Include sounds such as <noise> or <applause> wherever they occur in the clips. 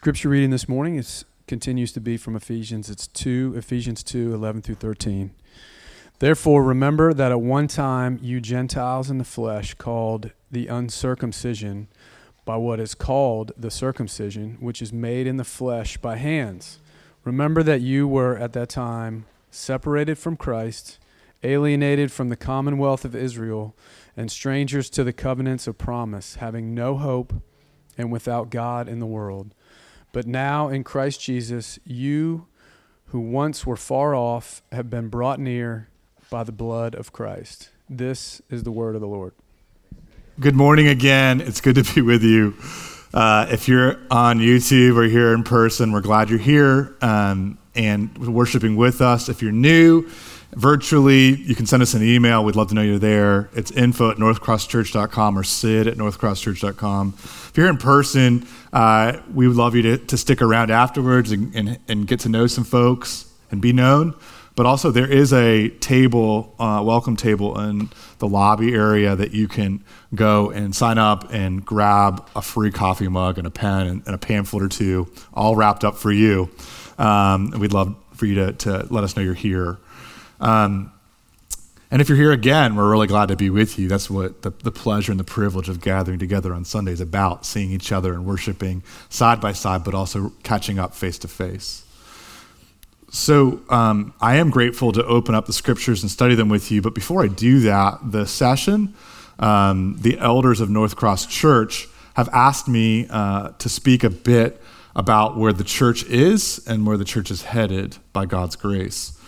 scripture reading this morning is continues to be from Ephesians. It's 2 Ephesians 2 11 through 13. Therefore remember that at one time you Gentiles in the flesh called the uncircumcision by what is called the circumcision which is made in the flesh by hands. Remember that you were at that time separated from Christ, alienated from the commonwealth of Israel, and strangers to the covenants of promise, having no hope and without God in the world. But now in Christ Jesus, you who once were far off have been brought near by the blood of Christ. This is the word of the Lord. Good morning again. It's good to be with you. Uh, if you're on YouTube or here in person, we're glad you're here um, and worshiping with us. If you're new, virtually, you can send us an email. We'd love to know you're there. It's info at northcrosschurch.com or sid at northcrosschurch.com. If you're in person, uh, we would love you to, to stick around afterwards and, and, and, get to know some folks and be known. But also, there is a table, uh, welcome table in the lobby area that you can go and sign up and grab a free coffee mug and a pen and, and a pamphlet or two, all wrapped up for you. Um, we'd love for you to, to let us know you're here. Um, and if you're here again, we're really glad to be with you. That's what the, the pleasure and the privilege of gathering together on Sunday is about seeing each other and worshiping side by side, but also catching up face to face. So um, I am grateful to open up the scriptures and study them with you. But before I do that, the session, um, the elders of North Cross Church have asked me uh, to speak a bit about where the church is and where the church is headed by God's grace.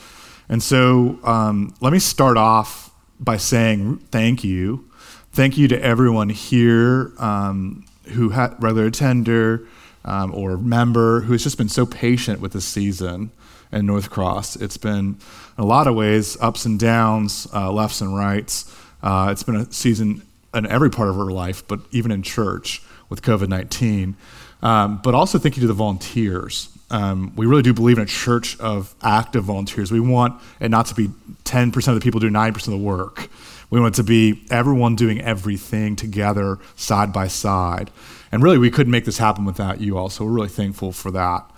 And so um, let me start off by saying thank you. Thank you to everyone here um, who had regular attender um, or member who has just been so patient with this season in North Cross. It's been, in a lot of ways, ups and downs, uh, lefts and rights. Uh, it's been a season in every part of our life, but even in church with COVID 19. Um, but also thank you to the volunteers um, we really do believe in a church of active volunteers. We want it not to be 10% of the people do 90% of the work. We want it to be everyone doing everything together, side by side. And really, we couldn't make this happen without you all. So we're really thankful for that.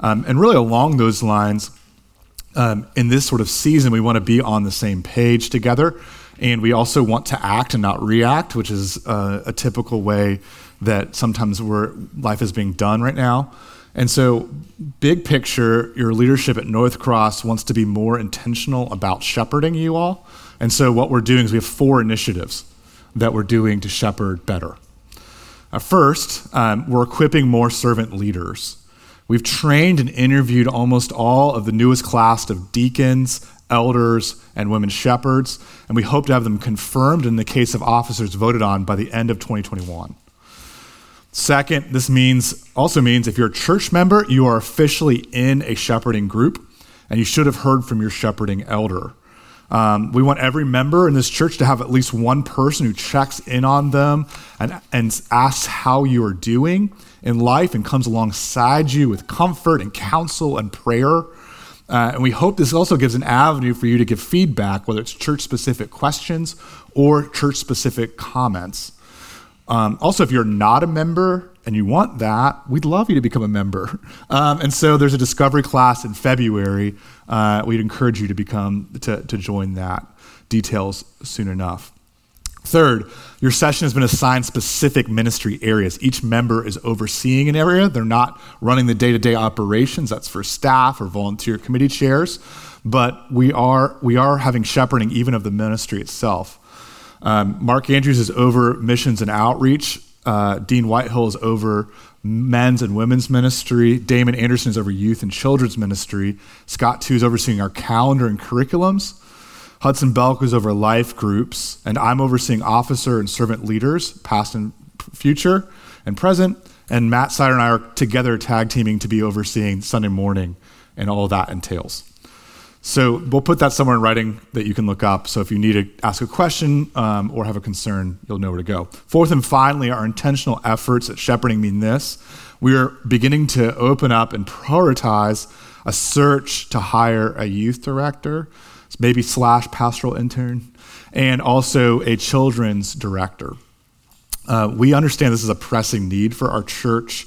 Um, and really, along those lines, um, in this sort of season, we want to be on the same page together. And we also want to act and not react, which is uh, a typical way that sometimes we're, life is being done right now. And so, big picture, your leadership at North Cross wants to be more intentional about shepherding you all. And so, what we're doing is we have four initiatives that we're doing to shepherd better. Uh, first, um, we're equipping more servant leaders. We've trained and interviewed almost all of the newest class of deacons, elders, and women shepherds, and we hope to have them confirmed in the case of officers voted on by the end of 2021. Second, this means also means if you're a church member, you are officially in a shepherding group, and you should have heard from your shepherding elder. Um, we want every member in this church to have at least one person who checks in on them and, and asks how you are doing in life and comes alongside you with comfort and counsel and prayer. Uh, and we hope this also gives an avenue for you to give feedback, whether it's church specific questions or church specific comments. Um, also, if you're not a member and you want that, we'd love you to become a member. <laughs> Um, and so there's a discovery class in February. Uh, we'd encourage you to become to, to join that. Details soon enough. Third, your session has been assigned specific ministry areas. Each member is overseeing an area. They're not running the day-to-day operations. That's for staff or volunteer committee chairs. But we are we are having shepherding even of the ministry itself. Um, Mark Andrews is over missions and outreach. Uh, Dean Whitehill is over men's and women's ministry. Damon Anderson is over youth and children's ministry. Scott Tu is overseeing our calendar and curriculums. Hudson Belk is over life groups, and I'm overseeing officer and servant leaders, past and future and present. And Matt Sider and I are together tag teaming to be overseeing Sunday morning and all that entails. So we'll put that somewhere in writing that you can look up. So if you need to ask a question um, or have a concern, you'll know where to go. Fourth and finally, our intentional efforts at shepherding mean this. We are beginning to open up and prioritize a search to hire a youth director, maybe slash pastoral intern, and also a children's director. Uh, we understand this is a pressing need for our church.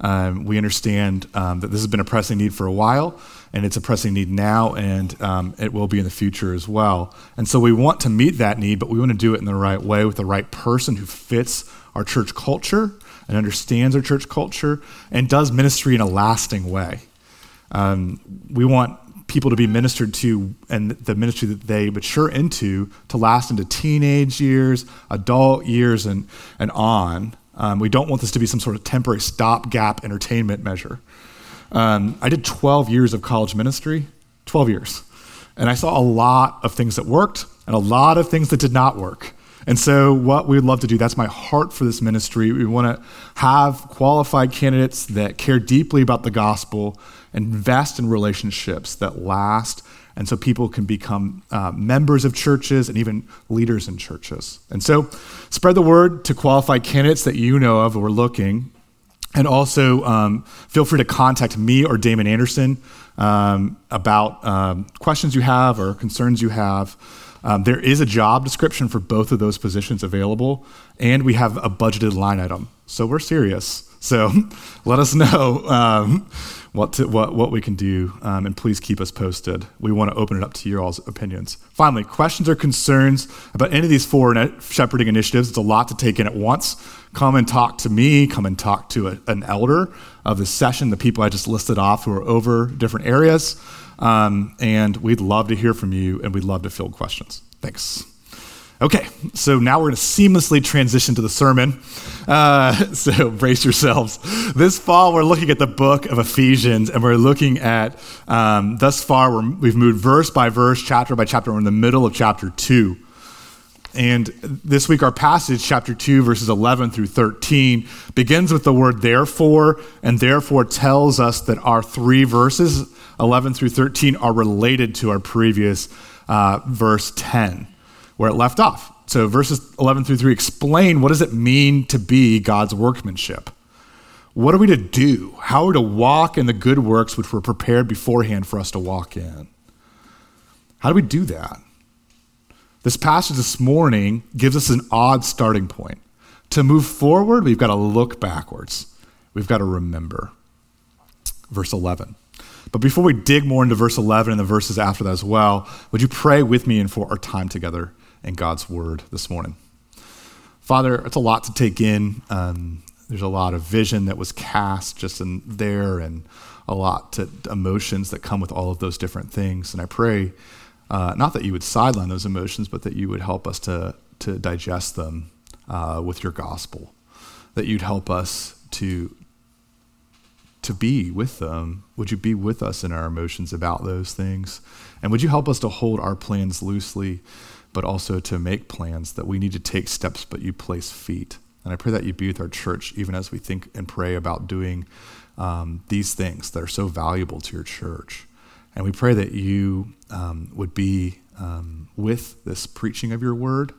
Um, we understand um, that this has been a pressing need for a while, and it's a pressing need now, and um, it will be in the future as well. And so we want to meet that need, but we want to do it in the right way with the right person who fits our church culture and understands our church culture and does ministry in a lasting way. Um, we want people to be ministered to and the ministry that they mature into to last into teenage years, adult years, and, and on. Um, we don't want this to be some sort of temporary stopgap entertainment measure. Um, I did 12 years of college ministry, 12 years. And I saw a lot of things that worked and a lot of things that did not work. And so, what we would love to do, that's my heart for this ministry. We want to have qualified candidates that care deeply about the gospel, invest in relationships that last, and so people can become uh, members of churches and even leaders in churches. And so, spread the word to qualified candidates that you know of are looking. And also, um, feel free to contact me or Damon Anderson um, about um, questions you have or concerns you have. Um, there is a job description for both of those positions available, and we have a budgeted line item. So we're serious. So <laughs> let us know um, what, to, what, what we can do, um, and please keep us posted. We want to open it up to your all's opinions. Finally, questions or concerns about any of these four shepherding initiatives. It's a lot to take in at once. Come and talk to me, come and talk to a, an elder of the session, the people I just listed off who are over different areas. Um, and we'd love to hear from you, and we'd love to field questions. Thanks. Okay, so now we're going to seamlessly transition to the sermon. Uh, <laughs> so brace yourselves. This fall, we're looking at the book of Ephesians, and we're looking at, um, thus far, we have moved verse by verse, chapter by chapter. We're in the middle of chapter 2. And this week, our passage, chapter 2, verses 11 through 13, begins with the word therefore, and therefore tells us that our three verses, 11 through 13, are related to our previous uh, verse 10 where it left off. So verses 11 through 3 explain what does it mean to be God's workmanship? What are we to do? How are we to walk in the good works which were prepared beforehand for us to walk in? How do we do that? This passage this morning gives us an odd starting point. To move forward, we've got to look backwards. We've got to remember. Verse 11. But before we dig more into verse 11 and the verses after that as well, would you pray with me and for our time together and God's word this morning. Father, it's a lot to take in. Um, there's a lot of vision that was cast just in there and a lot to emotions that come with all of those different things. And I pray, uh, not that you would sideline those emotions, but that you would help us to, to digest them uh, with your gospel, that you'd help us to, to be with them. Would you be with us in our emotions about those things? And would you help us to hold our plans loosely? But also to make plans that we need to take steps, but you place feet. And I pray that you be with our church even as we think and pray about doing um, these things that are so valuable to your church. And we pray that you um, would be um, with this preaching of your word.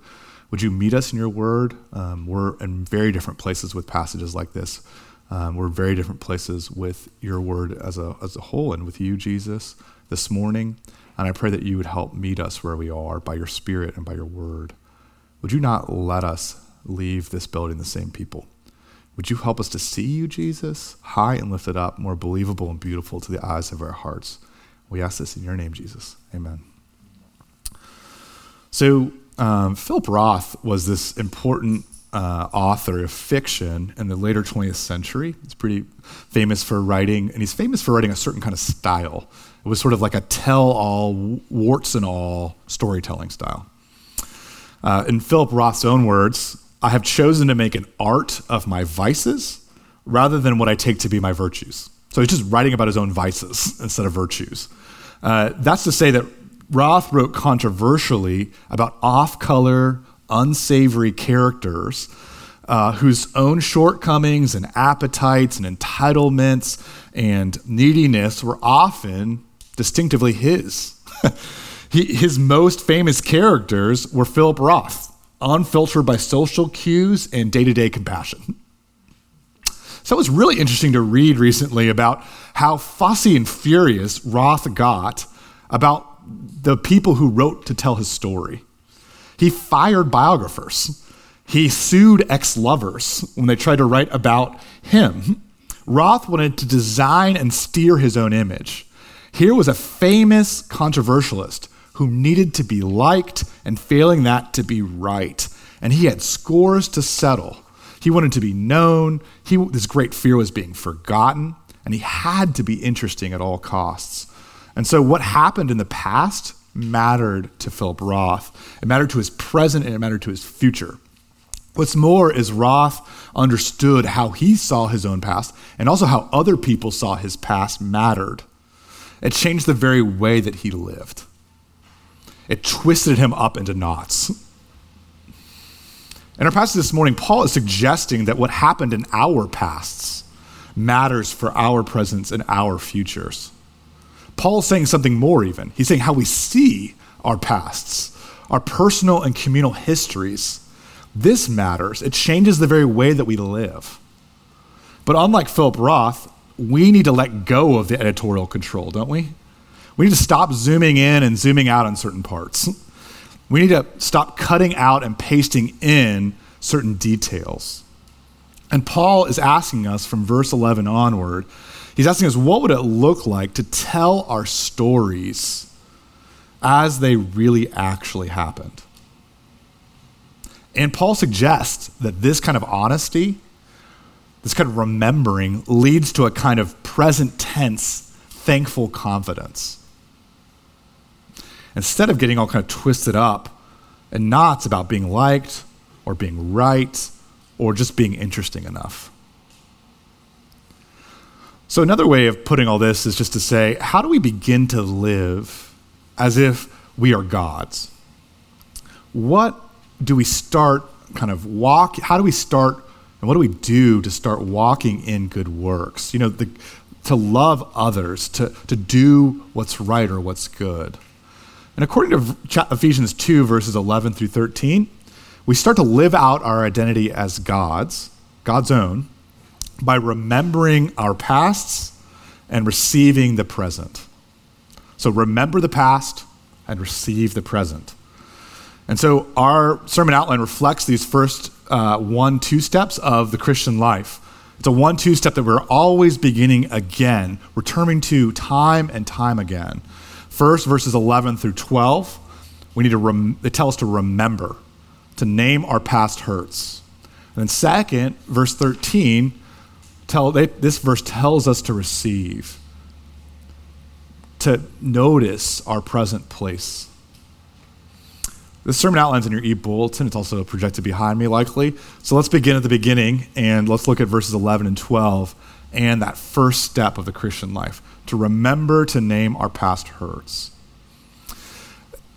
Would you meet us in your word? Um, we're in very different places with passages like this. Um, we're very different places with your word as a, as a whole and with you, Jesus, this morning. And I pray that you would help meet us where we are by your Spirit and by your word. Would you not let us leave this building the same people? Would you help us to see you, Jesus, high and lifted up, more believable and beautiful to the eyes of our hearts? We ask this in your name, Jesus. Amen. So, um, Philip Roth was this important uh, author of fiction in the later 20th century. He's pretty famous for writing, and he's famous for writing a certain kind of style. It was sort of like a tell all, warts and all storytelling style. Uh, in Philip Roth's own words, I have chosen to make an art of my vices rather than what I take to be my virtues. So he's just writing about his own vices <laughs> instead of virtues. Uh, that's to say that Roth wrote controversially about off color, unsavory characters uh, whose own shortcomings and appetites and entitlements and neediness were often distinctively his. <laughs> he, his most famous characters were Philip Roth, unfiltered by social cues and day to day compassion. So it was really interesting to read recently about how fussy and furious Roth got about the people who wrote to tell his story. He fired biographers. He sued ex lovers when they tried to write about him. Roth wanted to design and steer his own image. Here was a famous controversialist who needed to be liked and failing that to be right. And he had scores to settle. He wanted to be known. He, his great fear was being forgotten, and he had to be interesting at all costs. And so, what happened in the past mattered to Philip Roth. It mattered to his present and it mattered to his future. What's more is Roth understood how he saw his own past and also how other people saw his past mattered. It changed the very way that he lived. It twisted him up into knots. In our passage this morning, Paul is suggesting that what happened in our pasts matters for our presents and our futures. Paul's saying something more, even. He's saying how we see our pasts, our personal and communal histories this matters. It changes the very way that we live. But unlike Philip Roth, we need to let go of the editorial control, don't we? We need to stop zooming in and zooming out on certain parts. We need to stop cutting out and pasting in certain details. And Paul is asking us from verse 11 onward, he's asking us, what would it look like to tell our stories as they really actually happened? And Paul suggests that this kind of honesty, this kind of remembering, leads to a kind of present tense, thankful confidence. Instead of getting all kind of twisted up in knots about being liked or being right or just being interesting enough. So, another way of putting all this is just to say, how do we begin to live as if we are God's? What do we start kind of walk? How do we start and what do we do to start walking in good works? You know, the, to love others, to, to do what's right or what's good. And according to Ephesians 2, verses 11 through 13, we start to live out our identity as God's, God's own, by remembering our pasts and receiving the present. So remember the past and receive the present. And so our sermon outline reflects these first uh, one, two steps of the Christian life. It's a one, two step that we're always beginning again, returning to time and time again. First, verses 11 through 12, we need to rem- they tell us to remember, to name our past hurts. And then, second, verse 13, tell, they, this verse tells us to receive, to notice our present place the sermon outline's in your e-bulletin. It's also projected behind me, likely. So let's begin at the beginning and let's look at verses 11 and 12 and that first step of the Christian life to remember to name our past hurts.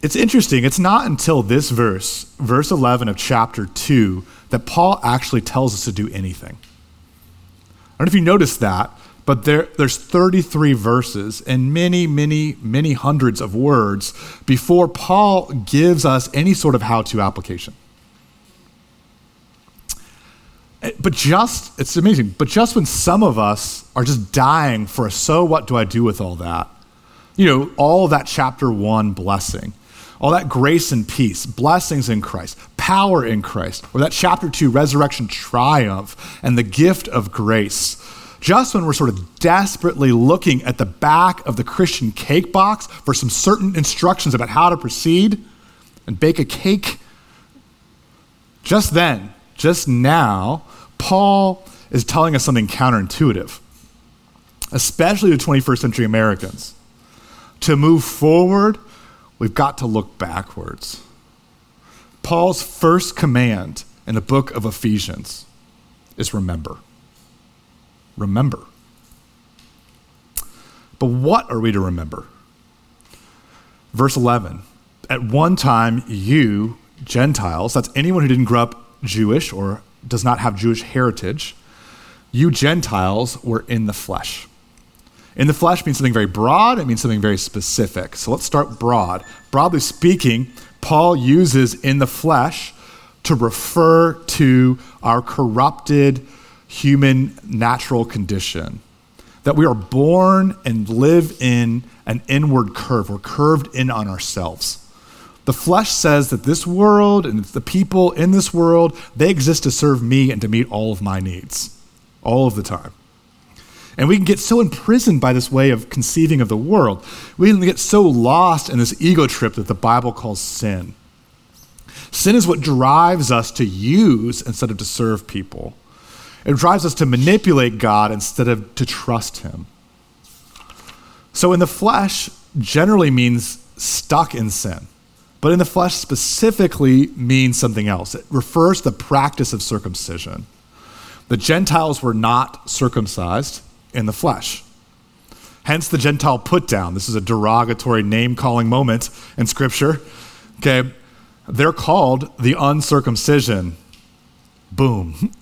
It's interesting. It's not until this verse, verse 11 of chapter 2, that Paul actually tells us to do anything. I don't know if you noticed that, but there, there's 33 verses and many, many, many hundreds of words before Paul gives us any sort of how to application. Eh, but just, it's amazing, but just when some of us are just dying for a so what do I do with all that? You know, all that chapter one blessing, all that grace and peace, blessings in Christ, power in Christ, or that chapter two resurrection triumph and the gift of grace just when we're sort of desperately looking at the back of the Christian cake box for some certain instructions about how to proceed and bake a cake, just then, just now, Paul is telling us something counterintuitive, especially to 21st century Americans. To move forward, we've got to look backwards. Paul's first command in the book of Ephesians is remember remember. But what are we to remember? Verse 11 At one time, you, Gentiles, that's anyone who didn't grow up Jewish or does not have Jewish heritage, you Gentiles were in the flesh. In the flesh means something very broad, it means something very specific. So let's start broad. Broadly speaking, Paul uses in the flesh to refer to our corrupted, human natural condition. That we are born and live in an inward curve. We're curved in on ourselves. The flesh says that this world and the people in this world, they exist to serve me and to meet all of my needs, all of the time. And we can get so imprisoned by this way of conceiving of the world. We can get so lost in this ego trip that the Bible calls sin. Sin is what drives us to use instead of to serve people. It drives us to manipulate God instead of to trust Him. So, in the flesh, generally means stuck in sin. But in the flesh specifically means something else. It refers to the practice of circumcision. The Gentiles were not circumcised in the flesh. Hence the Gentile put down. This is a derogatory name calling moment in Scripture. Okay, they're called the uncircumcision. Boom. <laughs>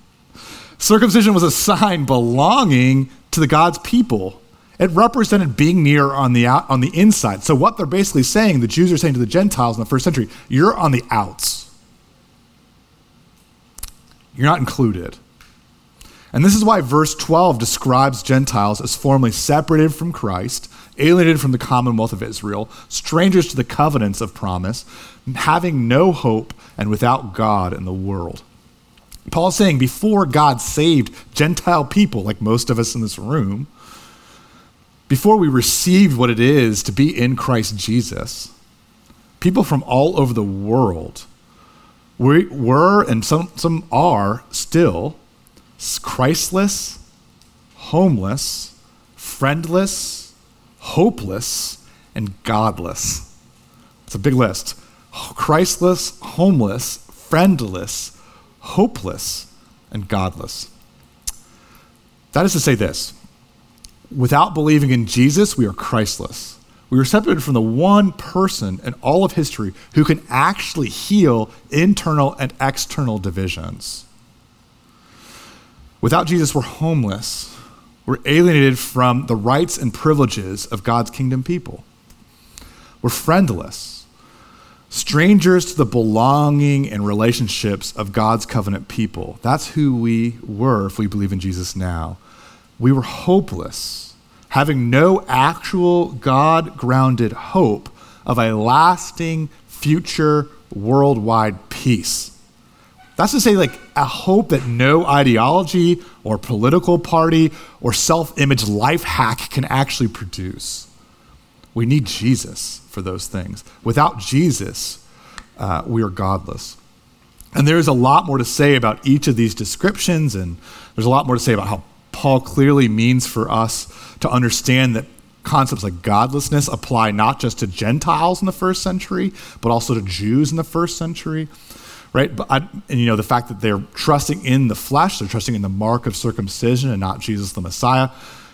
Circumcision was a sign belonging to the God's people. It represented being near on the out, on the inside. So what they're basically saying, the Jews are saying to the Gentiles in the first century, you're on the outs. You're not included. And this is why verse 12 describes Gentiles as formerly separated from Christ, alienated from the commonwealth of Israel, strangers to the covenants of promise, having no hope and without God in the world. Paul's saying before God saved Gentile people, like most of us in this room, before we received what it is to be in Christ Jesus, people from all over the world we were, and some, some are still, Christless, homeless, friendless, hopeless, and godless. It's a big list. Christless, homeless, friendless, hopeless, and godless. That is to say, this without believing in Jesus, we are Christless. We are separated from the one person in all of history who can actually heal internal and external divisions. Without Jesus, we're homeless. We're alienated from the rights and privileges of God's kingdom people. We're friendless, strangers to the belonging and relationships of God's covenant people. That's who we were if we believe in Jesus now. We were hopeless, having no actual God grounded hope of a lasting future worldwide peace. That's to say, like, a hope that no ideology or political party or self image life hack can actually produce. We need Jesus for those things. Without Jesus, uh, we are godless. And there's a lot more to say about each of these descriptions, and there's a lot more to say about how Paul clearly means for us to understand that concepts like godlessness apply not just to Gentiles in the first century, but also to Jews in the first century right? But I, and you know the fact that they're trusting in the flesh, they're trusting in the mark of circumcision and not Jesus the Messiah.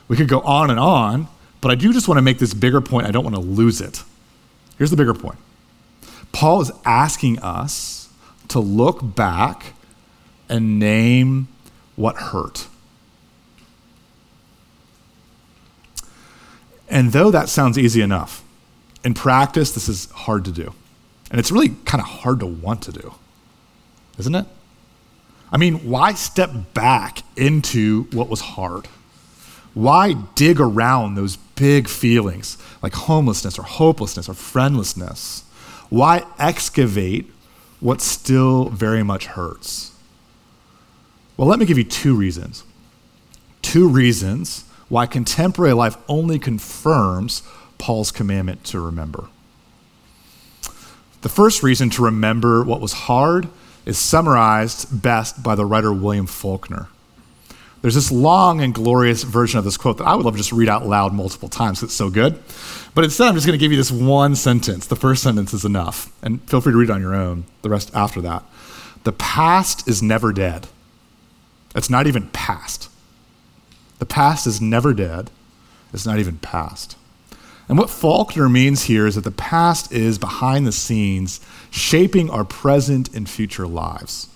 We could go on and on, but I do just want to make this bigger point. I don't want to lose it. Here's the bigger point. Paul is asking us to look back and name what hurt. And though that sounds easy enough, in practice, this is hard to do. And it's really kind of hard to want to do isn't it? I mean, why step back into what was hard? Why dig around those big feelings like homelessness or hopelessness or friendlessness? Why excavate what still very much hurts? Well, let me give you two reasons. Two reasons why contemporary life only confirms Paul's commandment to remember. The first reason to remember what was hard is summarized best by the writer William Faulkner. There's this long and glorious version of this quote that I would love to just read out loud multiple times. It's so good. But instead, I'm just going to give you this one sentence. The first sentence is enough. And feel free to read it on your own, the rest after that. The past is never dead. It's not even past. The past is never dead. It's not even past. And what Faulkner means here is that the past is behind the scenes shaping our present and future lives.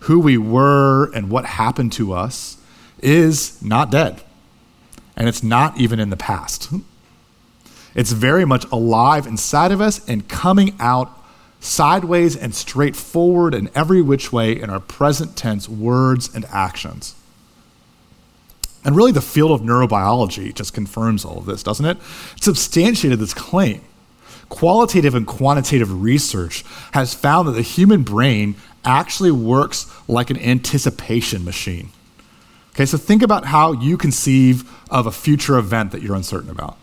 Who we were and what happened to us is not dead, and it's not even in the past. It's very much alive inside of us and coming out sideways and straightforward in every which way in our present tense words and actions. And really, the field of neurobiology just confirms all of this, doesn't it? It substantiated this claim qualitative and quantitative research has found that the human brain actually works like an anticipation machine. Okay, so think about how you conceive of a future event that you're uncertain about.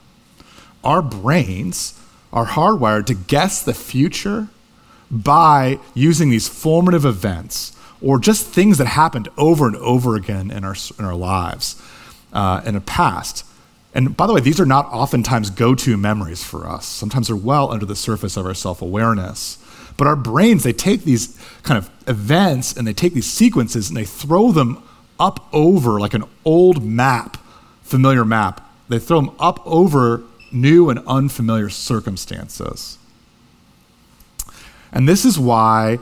Our brains are hardwired to guess the future by using these formative events or just things that happened over and over again in our, in our lives uh, in the past. And by the way, these are not oftentimes go to memories for us. Sometimes they're well under the surface of our self awareness. But our brains, they take these kind of events and they take these sequences and they throw them up over like an old map, familiar map. They throw them up over new and unfamiliar circumstances. And this is why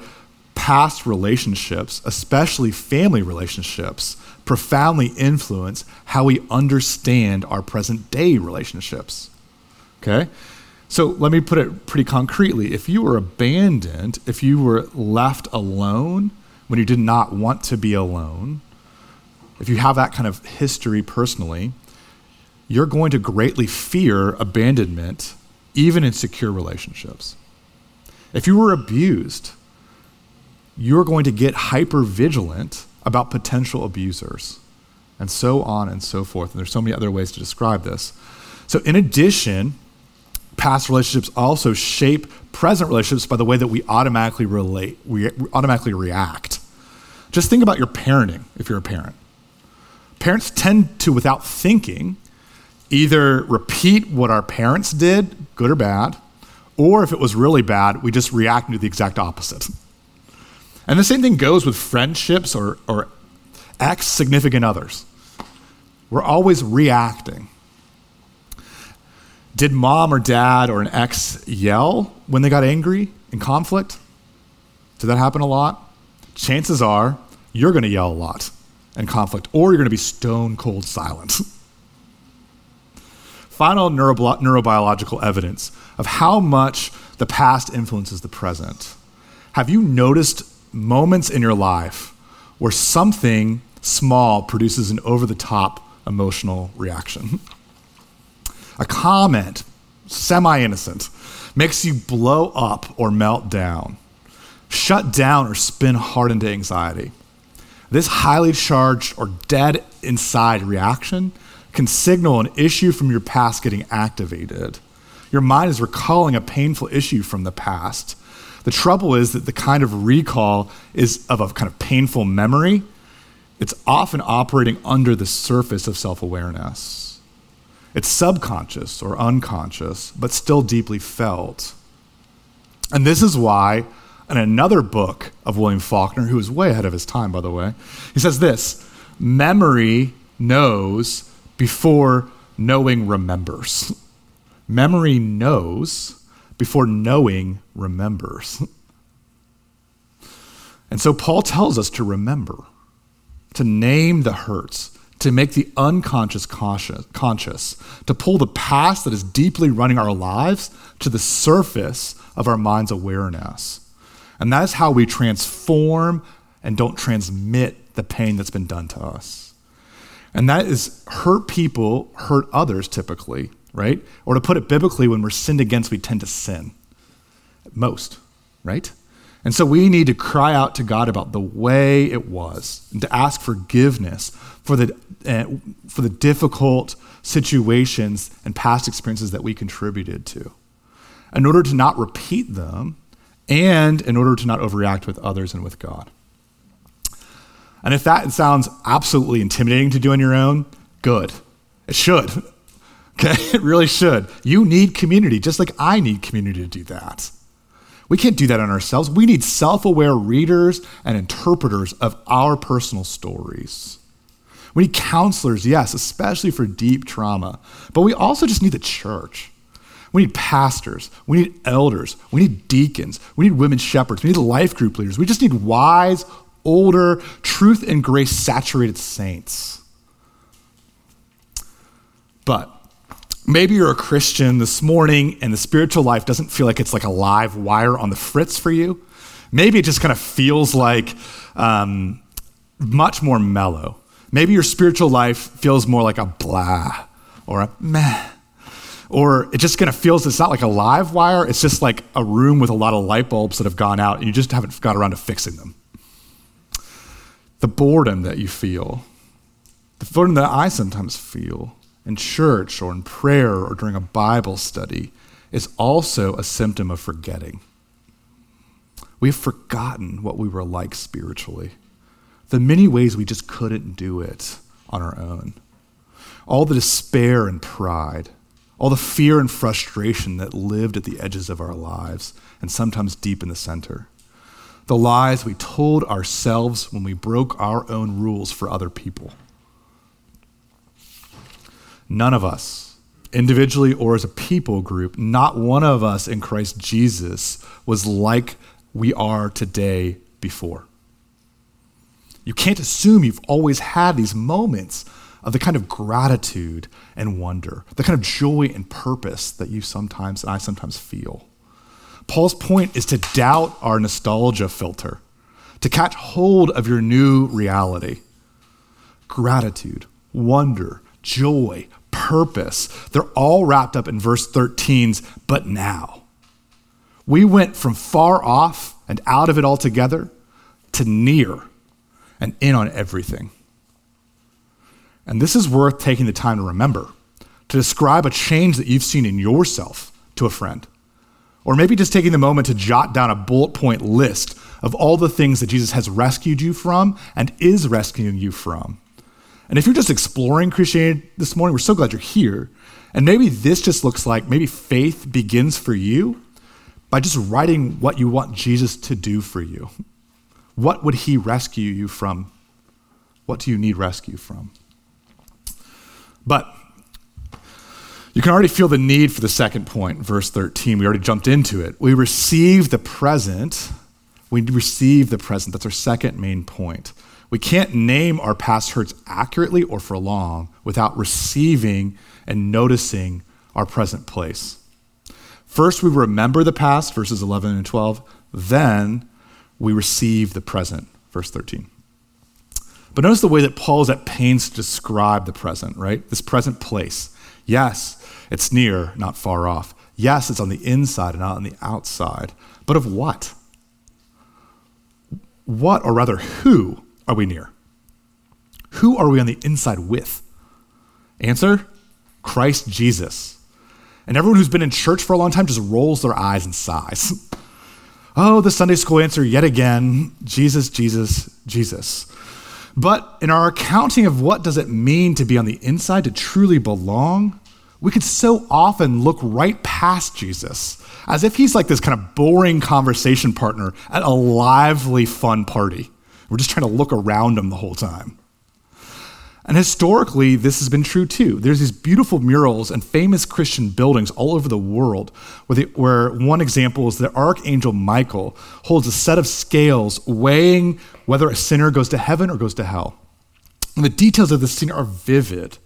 past relationships, especially family relationships, profoundly influence how we understand our present day relationships. Okay? So let me put it pretty concretely. If you were abandoned, if you were left alone when you did not want to be alone, if you have that kind of history personally, you're going to greatly fear abandonment, even in secure relationships. If you were abused, you're going to get hyper vigilant about potential abusers, and so on and so forth. And there's so many other ways to describe this. So, in addition, past relationships also shape present relationships by the way that we automatically relate, we automatically react. Just think about your parenting if you're a parent. Parents tend to, without thinking, either repeat what our parents did, good or bad, or if it was really bad, we just react do the exact opposite. And the same thing goes with friendships or, or ex significant others. We're always reacting. Did mom or dad or an ex yell when they got angry in conflict? Did that happen a lot? Chances are you're going to yell a lot in conflict, or you're going to be stone cold silent. <laughs> Final neuro- neurobiological evidence of how much the past influences the present. Have you noticed moments in your life where something small produces an over the top emotional reaction? <laughs> A comment, semi innocent, makes you blow up or melt down, shut down or spin hard into anxiety. This highly charged or dead inside reaction can signal an issue from your past getting activated. Your mind is recalling a painful issue from the past. The trouble is that the kind of recall is of a kind of painful memory. It's often operating under the surface of self awareness. It's subconscious or unconscious, but still deeply felt. And this is why, in another book of William Faulkner, who was way ahead of his time, by the way, he says this memory knows before knowing remembers. Memory knows before knowing remembers. and so Paul tells us to remember, to name the hurts, to make the unconscious conscious, to pull the past that is deeply running our lives to the surface of our mind's awareness. And that is how we transform and don't transmit the pain that's been done to us. And that is hurt people hurt others typically, right? Or to put it biblically, when we're sinned against, we tend to sin. Most, right? And so we need to cry out to God about the way it was and to ask forgiveness for the, uh, for the difficult situations and past experiences that we contributed to in order to not repeat them and in order to not overreact with others and with God. And if that sounds absolutely intimidating to do on your own, good. It should. <laughs> Okay? It really should. You need community, just like I need community to do that. We can't do that on ourselves. We need self aware readers and interpreters of our personal stories. We need counselors, yes, especially for deep trauma. But we also just need the church. We need pastors. We need elders. We need deacons. We need women shepherds. We need life group leaders. We just need wise, older, truth and grace saturated saints. But maybe you're a Christian this morning and the spiritual life doesn't feel like it's like a live wire on the fritz for you. Maybe it just kind of feels like um, much more mellow. Maybe your spiritual life feels more like a blah or a meh. Or it just kind of feels it's not like a live wire, it's just like a room with a lot of light bulbs that have gone out and you just haven't got around to fixing them the boredom that you feel, The boredom that I sometimes feel in church or in prayer or during a Bible study is also a symptom of forgetting. We've forgotten what we were like spiritually, the many ways we just couldn't do it on our own, all the despair and pride, all the fear and frustration that lived at the edges of our lives and sometimes deep in the center, the lies we told ourselves when we broke our own rules for other people. None of us, individually or as a people group, not one of us in Christ Jesus was like we are today before. You can't assume you've always had these moments of the kind of gratitude and wonder, the kind of joy and purpose that you sometimes and I sometimes feel. Paul's point is to doubt our nostalgia filter, to catch hold of your new reality. Gratitude, wonder, joy, purpose. They're all wrapped up in verse 13's, but now. We went from far off and out of it altogether to near and in on everything. And this is worth taking the time to remember, to describe a change that you've seen in yourself to a friend. Or maybe just taking the moment to jot down a bullet point list of all the things that Jesus has rescued you from and is rescuing you from. And if you're just exploring Christianity this morning, we're so glad you're here. And maybe this just looks like maybe faith begins for you by just writing what you want Jesus to do for you. What would he rescue you from? What do you need rescue from? But you can already feel the need for the second point, verse 13. We already jumped into it. We receive the present. We receive the present. That's our second main point. We can't name our past hurts accurately or for long without receiving and noticing our present place. First, we remember the past, verses 11 and 12. Then we receive the present, verse 13. But notice the way that Paul is at pains to describe the present, right? This present place. Yes, it's near, not far off. Yes, it's on the inside and not on the outside. But of what? What, or rather, who are we near? Who are we on the inside with? Answer Christ Jesus. And everyone who's been in church for a long time just rolls their eyes and sighs. <laughs> oh, the Sunday school answer yet again Jesus, Jesus, Jesus. But in our accounting of what does it mean to be on the inside, to truly belong, we could so often look right past Jesus as if he's like this kind of boring conversation partner at a lively, fun party. We're just trying to look around him the whole time. And historically, this has been true too. There's these beautiful murals and famous Christian buildings all over the world, where, the, where one example is the Archangel Michael holds a set of scales weighing whether a sinner goes to heaven or goes to hell. And the details of this scene are vivid,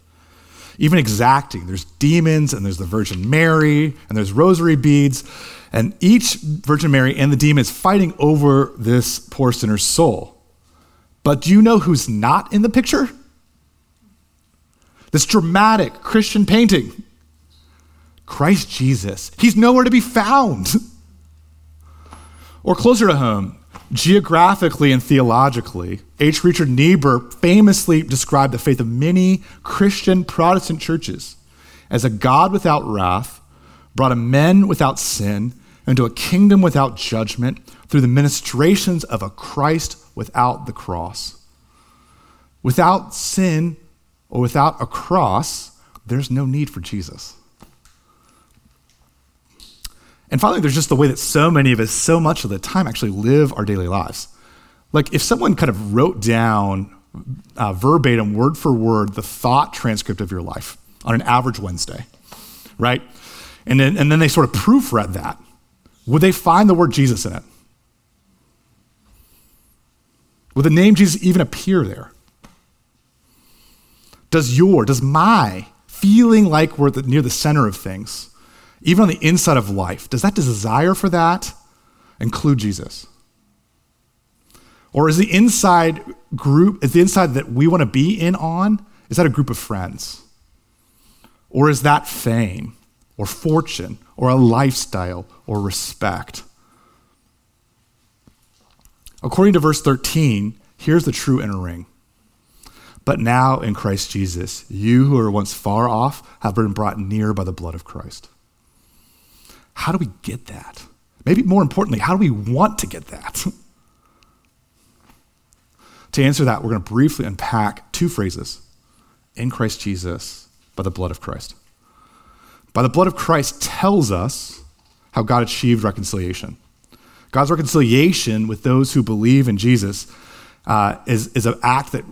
even exacting. There's demons, and there's the Virgin Mary, and there's rosary beads, and each Virgin Mary and the demon is fighting over this poor sinner's soul. But do you know who's not in the picture? This dramatic Christian painting. Christ Jesus. He's nowhere to be found. or closer to home, geographically and theologically, H. Richard Niebuhr famously described the faith of many Christian Protestant churches as a God without wrath, brought a men without sin into a kingdom without judgment through the ministrations of a Christ without the cross. Without sin or without a cross, there's no need for Jesus. And finally, there's just the way that so many of us, so much of the time, actually live our daily lives. Like if someone kind of wrote down uh, verbatim, word for word, the thought transcript of your life on an average Wednesday, right? And then, and then they sort of proofread that, would they find the word Jesus in it? Would the name Jesus even appear there? Does your, does my feeling like we're the, near the center of things, even on the inside of life, does that desire for that include Jesus? Or is the inside group, is the inside that we want to be in on, is that a group of friends? Or is that fame or fortune or a lifestyle or respect? According to verse 13, here's the true inner ring. But now in Christ Jesus, you who were once far off have been brought near by the blood of Christ. How do we get that? Maybe more importantly, how do we want to get that? <laughs> to answer that, we're going to briefly unpack two phrases in Christ Jesus by the blood of Christ. By the blood of Christ tells us how God achieved reconciliation. God's reconciliation with those who believe in Jesus uh, is, is an act that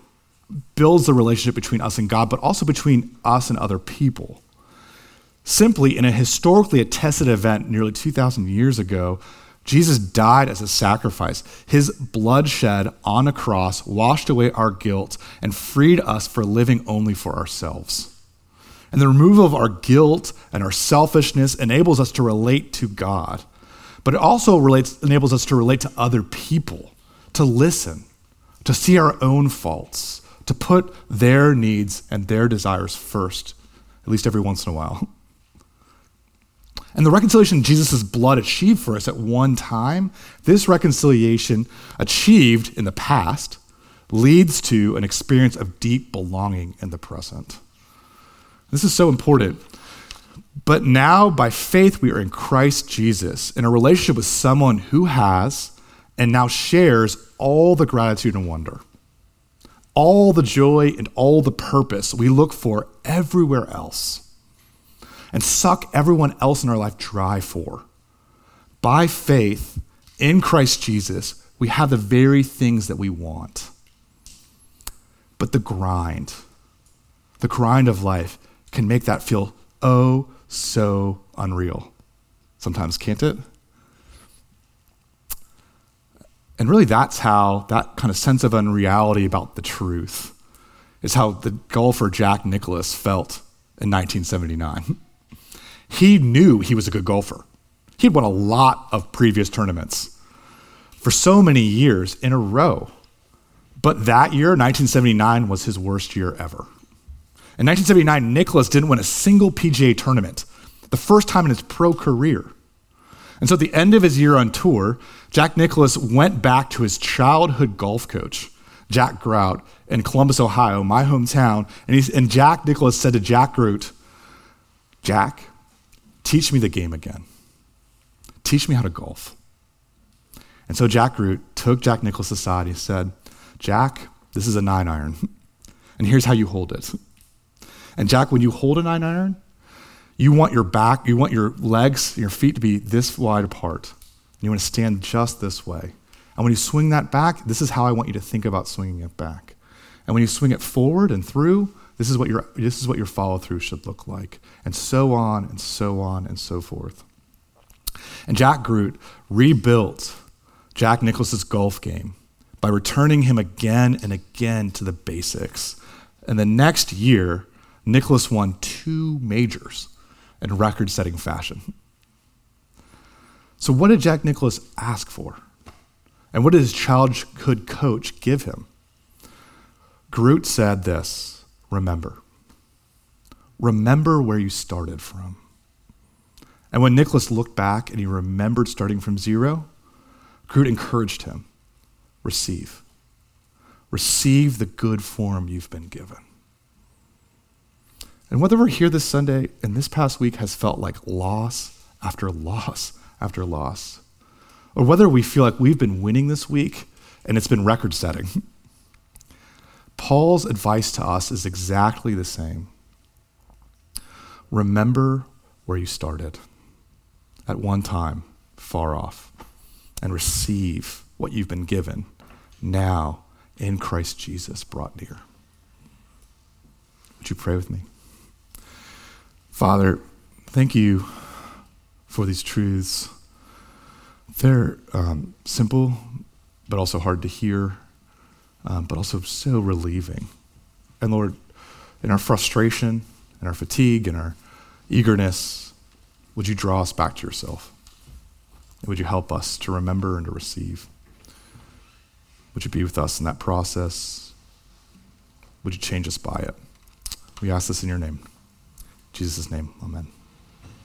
builds the relationship between us and God, but also between us and other people. Simply, in a historically attested event nearly 2,000 years ago, Jesus died as a sacrifice. His blood shed on a cross washed away our guilt and freed us for living only for ourselves. And the removal of our guilt and our selfishness enables us to relate to God. But it also relates, enables us to relate to other people, to listen, to see our own faults, to put their needs and their desires first, at least every once in a while. And the reconciliation Jesus' blood achieved for us at one time, this reconciliation achieved in the past leads to an experience of deep belonging in the present. This is so important. But now, by faith, we are in Christ Jesus in a relationship with someone who has and now shares all the gratitude and wonder all the joy and all the purpose we look for everywhere else and suck everyone else in our life dry for. By faith in Christ Jesus, we have the very things that we want. But the grind, the grind of life, can make that feel oh so unreal. Sometimes, can't it? And really, that's how that kind of sense of unreality about the truth is how the golfer Jack Nicklaus felt in 1979. He knew he was a good golfer. He'd won a lot of previous tournaments for so many years in a row. But that year, 1979, was his worst year ever. In 1979, Nicklaus didn't win a single PGA tournament, the first time in his pro career. And so at the end of his year on tour, Jack Nicklaus went back to his childhood golf coach, Jack Grout, in Columbus, Ohio, my hometown. And, and Jack Nicklaus said to Jack Grout, Jack, teach me the game again. Teach me how to golf. And so Jack Grout took Jack Nicklaus aside. He said, Jack, this is a nine iron. <laughs> And here's how you hold it. And Jack, when you hold a nine iron, you want your back, you want your legs, your feet to be this wide apart. You want to stand just this way. And when you swing that back, this is how I want you to think about swinging it back. And when you swing it forward and through, this is what your this is what your follow through should look like, and so on and so on and so forth. And Jack Grout rebuilt Jack Nicklaus's golf game by returning him again and again to the basics. And the next year, Nicklaus won two majors in record setting fashion. So, what did Jack Nicklaus ask for? And what did his childhood coach give him? Groot said this remember. Remember where you started from. And when Nicklaus looked back and he remembered starting from zero, Groot encouraged him receive. Receive the good form you've been given. And whether we're here this Sunday and this past week has felt like loss after loss after loss, or whether we feel like we've been winning this week and it's been record setting, <laughs> Paul's advice to us is exactly the same. Remember where you started at one time, far off, and receive what you've been given now in Christ Jesus brought near. Would you pray with me? Father, thank you for these truths. They're um, simple, but also hard to hear, um, but also so relieving. And Lord, in our frustration, and our fatigue, and our eagerness, would you draw us back to yourself? And would you help us to remember and to receive? Would you be with us in that process? Would you change us by it? We ask this in your name. Jesus' name, amen.